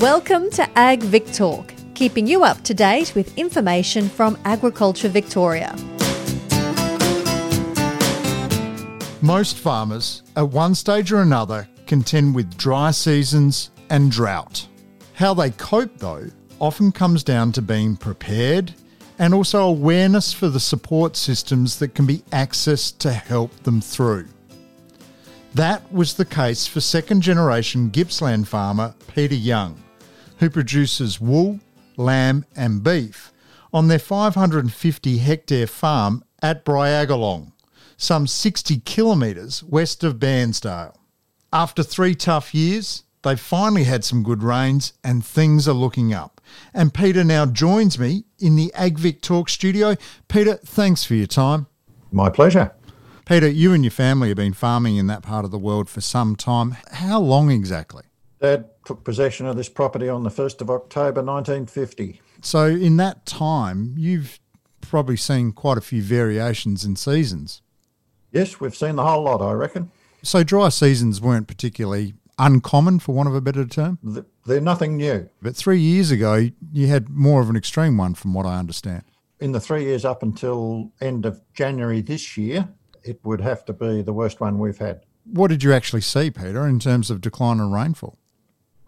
Welcome to Ag Vic Talk, keeping you up to date with information from Agriculture Victoria. Most farmers, at one stage or another, contend with dry seasons and drought. How they cope, though, often comes down to being prepared and also awareness for the support systems that can be accessed to help them through. That was the case for second generation Gippsland farmer Peter Young, who produces wool, lamb, and beef on their 550 hectare farm at Briagolong, some 60 kilometres west of Bairnsdale. After three tough years, they finally had some good rains and things are looking up. And Peter now joins me in the AgVic Talk studio. Peter, thanks for your time. My pleasure. Peter, you and your family have been farming in that part of the world for some time. How long exactly? Dad took possession of this property on the 1st of October 1950. So, in that time, you've probably seen quite a few variations in seasons. Yes, we've seen the whole lot, I reckon. So, dry seasons weren't particularly uncommon, for want of a better term? They're nothing new. But three years ago, you had more of an extreme one, from what I understand. In the three years up until end of January this year, it would have to be the worst one we've had. What did you actually see, Peter, in terms of decline in rainfall?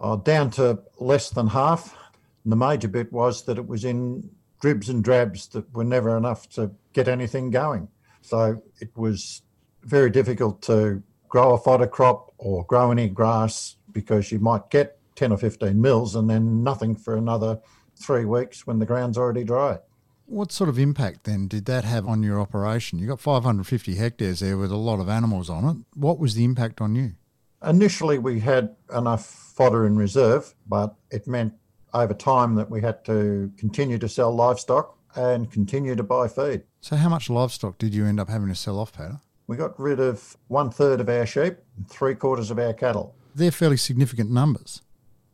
Oh, down to less than half. And the major bit was that it was in dribs and drabs that were never enough to get anything going. So it was very difficult to grow a fodder crop or grow any grass because you might get 10 or 15 mils and then nothing for another three weeks when the ground's already dry. What sort of impact then did that have on your operation? You got 550 hectares there with a lot of animals on it. What was the impact on you? Initially, we had enough fodder in reserve, but it meant over time that we had to continue to sell livestock and continue to buy feed. So, how much livestock did you end up having to sell off, Peter? We got rid of one third of our sheep and three quarters of our cattle. They're fairly significant numbers.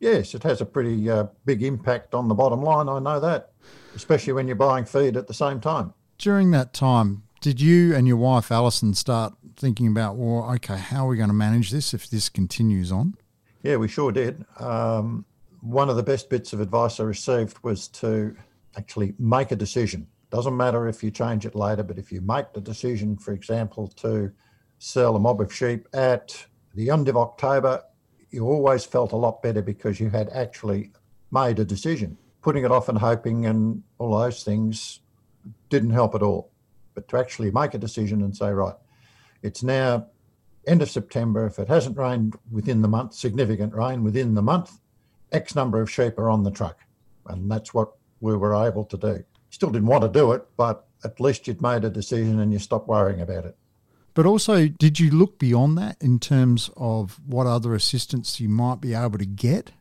Yes, it has a pretty uh, big impact on the bottom line, I know that especially when you're buying feed at the same time. During that time, did you and your wife Alison start thinking about, well, okay, how are we going to manage this if this continues on? Yeah, we sure did. Um, one of the best bits of advice I received was to actually make a decision. Doesn't matter if you change it later, but if you make the decision, for example, to sell a mob of sheep at the end of October, you always felt a lot better because you had actually made a decision putting it off and hoping and all those things didn't help at all. But to actually make a decision and say, right, it's now end of September. If it hasn't rained within the month, significant rain within the month, X number of sheep are on the truck. And that's what we were able to do. Still didn't want to do it, but at least you'd made a decision and you stopped worrying about it. But also, did you look beyond that in terms of what other assistance you might be able to get?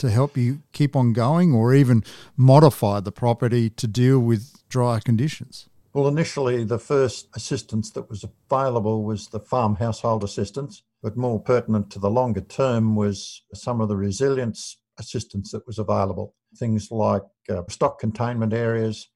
to help you keep on going or even modify the property to deal with drier conditions? Well, initially, the first assistance that was available was the farm household assistance, but more pertinent to the longer term was some of the resilience assistance that was available. Things like uh, stock containment areas,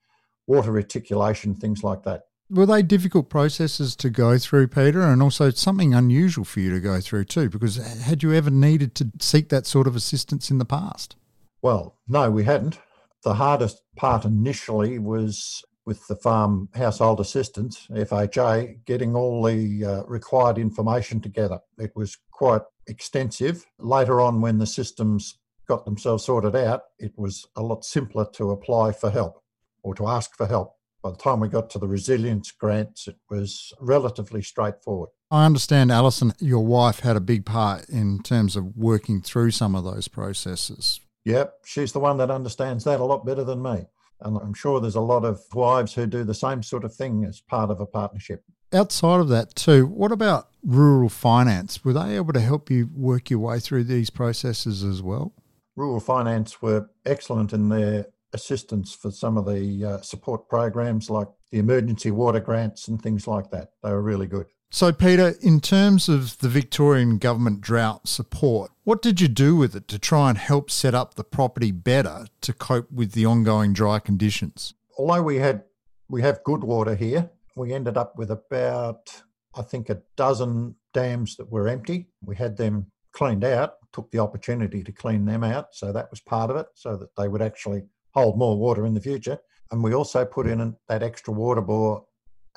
water reticulation, things like that. Were they difficult processes to go through, Peter, and also something unusual for you to go through too? Because had you ever needed to seek that sort of assistance in the past? Well, no, we hadn't. The hardest part initially was with the farm household assistance, FHA, getting all the uh, required information together. It was quite extensive. Later on, when the systems got themselves sorted out, it was a lot simpler to apply for help or to ask for help by the time we got to the resilience grants, it was relatively straightforward. I understand, Alison, your wife had a big part in terms of working through some of those processes. Yep, she's the one that understands that a lot better than me. And I'm sure there's a lot of wives who do the same sort of thing as part of a partnership. Outside of that, too, what about rural finance? Were they able to help you work your way through these processes as well? Rural finance were excellent in their assistance for some of the uh, support programs like the emergency water grants and things like that. They were really good. So, Peter, in terms of the Victorian government drought support, what did you do with it to try and help set up the property better to cope with the ongoing dry conditions? Although we had we have good water here, we ended up with about I think a dozen dams that were empty. We had them cleaned out took the opportunity to clean them out. So that was part of it, so that they would actually hold more water in the future. And we also put in that extra water bore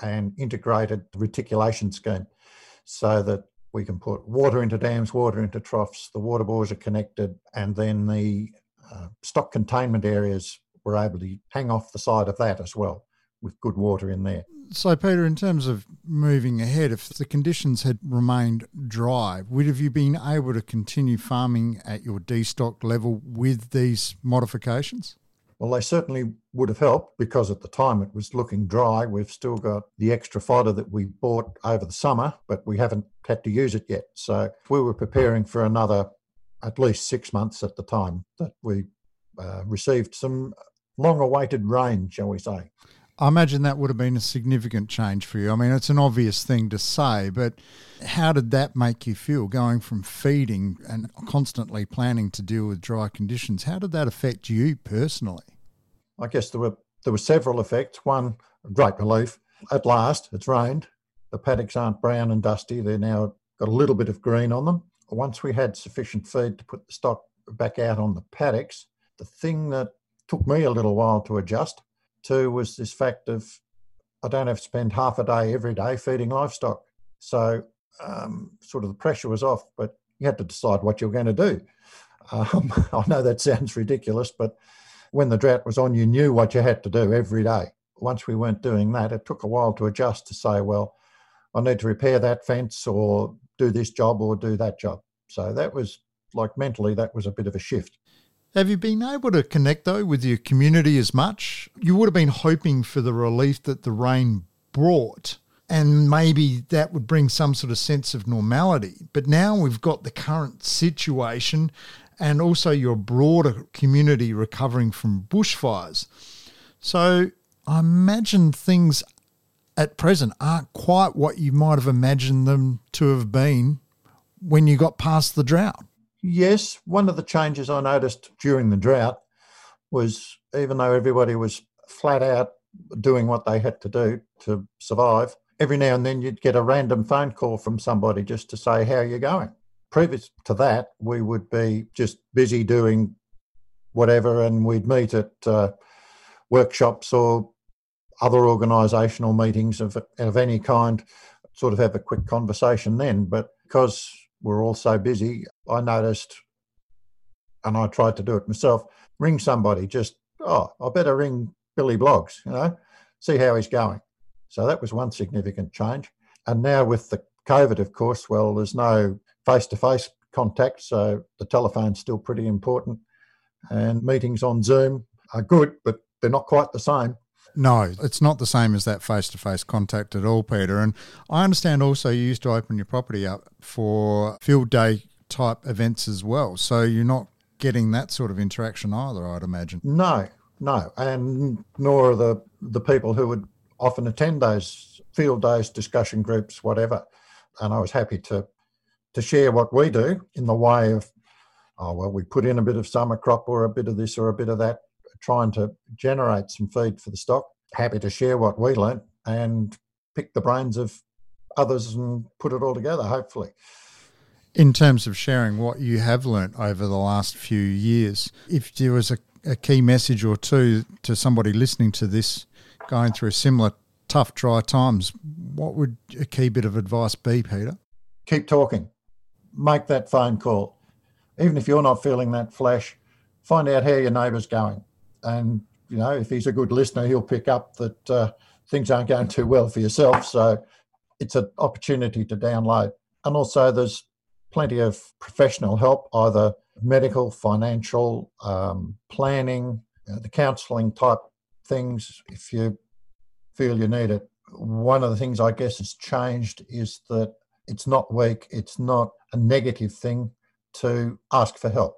and integrated reticulation scheme so that we can put water into dams, water into troughs, the water bores are connected, and then the uh, stock containment areas were able to hang off the side of that as well with good water in there. So, Peter, in terms of moving ahead, if the conditions had remained dry, would have you been able to continue farming at your destock level with these modifications? Well, they certainly would have helped because at the time it was looking dry. We've still got the extra fodder that we bought over the summer, but we haven't had to use it yet. So we were preparing for another at least six months at the time that we uh, received some long awaited rain, shall we say. I imagine that would have been a significant change for you. I mean, it's an obvious thing to say, but how did that make you feel going from feeding and constantly planning to deal with dry conditions? How did that affect you personally? I guess there were there were several effects. One, great relief. At last, it's rained. The paddocks aren't brown and dusty. They're now got a little bit of green on them. Once we had sufficient feed to put the stock back out on the paddocks, the thing that took me a little while to adjust to was this fact of I don't have to spend half a day every day feeding livestock. So um, sort of the pressure was off, but you had to decide what you were going to do. Um, I know that sounds ridiculous, but when the drought was on, you knew what you had to do every day. Once we weren't doing that, it took a while to adjust to say, well, I need to repair that fence or do this job or do that job. So that was like mentally, that was a bit of a shift. Have you been able to connect though with your community as much? You would have been hoping for the relief that the rain brought, and maybe that would bring some sort of sense of normality. But now we've got the current situation and also your broader community recovering from bushfires. So I imagine things at present aren't quite what you might have imagined them to have been when you got past the drought. Yes, one of the changes I noticed during the drought was even though everybody was flat out doing what they had to do to survive, every now and then you'd get a random phone call from somebody just to say, How are you going? Previous to that, we would be just busy doing whatever and we'd meet at uh, workshops or other organisational meetings of, of any kind, sort of have a quick conversation then. But because we're all so busy, I noticed, and I tried to do it myself, ring somebody, just, oh, I better ring Billy Bloggs, you know, see how he's going. So that was one significant change. And now with the COVID, of course, well, there's no face to face contact, so the telephone's still pretty important. And meetings on Zoom are good, but they're not quite the same. No, it's not the same as that face to face contact at all, Peter. And I understand also you used to open your property up for field day type events as well. So you're not getting that sort of interaction either, I'd imagine. No, no. And nor are the, the people who would often attend those field days, discussion groups, whatever. And I was happy to to share what we do in the way of, oh, well, we put in a bit of summer crop or a bit of this or a bit of that trying to generate some feed for the stock. Happy to share what we learnt and pick the brains of others and put it all together, hopefully. In terms of sharing what you have learnt over the last few years, if there was a, a key message or two to somebody listening to this going through similar tough, dry times, what would a key bit of advice be, Peter? Keep talking. Make that phone call. Even if you're not feeling that flash, find out how your neighbour's going and you know if he's a good listener, he'll pick up that uh, things aren't going too well for yourself. So it's an opportunity to download, and also there's plenty of professional help, either medical, financial, um, planning, know, the counselling type things. If you feel you need it, one of the things I guess has changed is that it's not weak, it's not a negative thing to ask for help.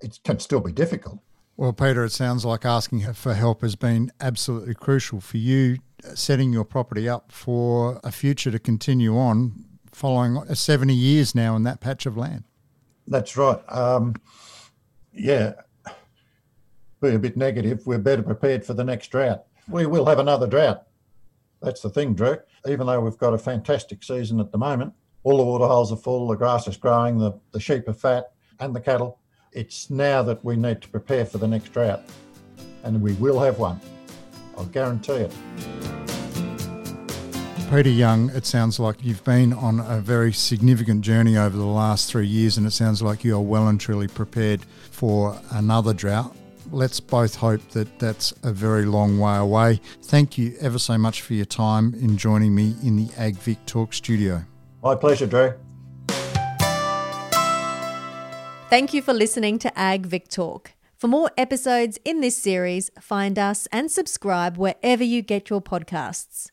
It can still be difficult, well, Peter, it sounds like asking for help has been absolutely crucial for you uh, setting your property up for a future to continue on following 70 years now in that patch of land. That's right. Um, yeah, be a bit negative. We're better prepared for the next drought. We will have another drought. That's the thing, Drew. Even though we've got a fantastic season at the moment, all the water holes are full, the grass is growing, the, the sheep are fat, and the cattle. It's now that we need to prepare for the next drought, and we will have one. I'll guarantee it. Peter Young, it sounds like you've been on a very significant journey over the last three years, and it sounds like you are well and truly prepared for another drought. Let's both hope that that's a very long way away. Thank you ever so much for your time in joining me in the AgVic Talk studio. My pleasure, Drew. Thank you for listening to Ag Vic Talk. For more episodes in this series, find us and subscribe wherever you get your podcasts.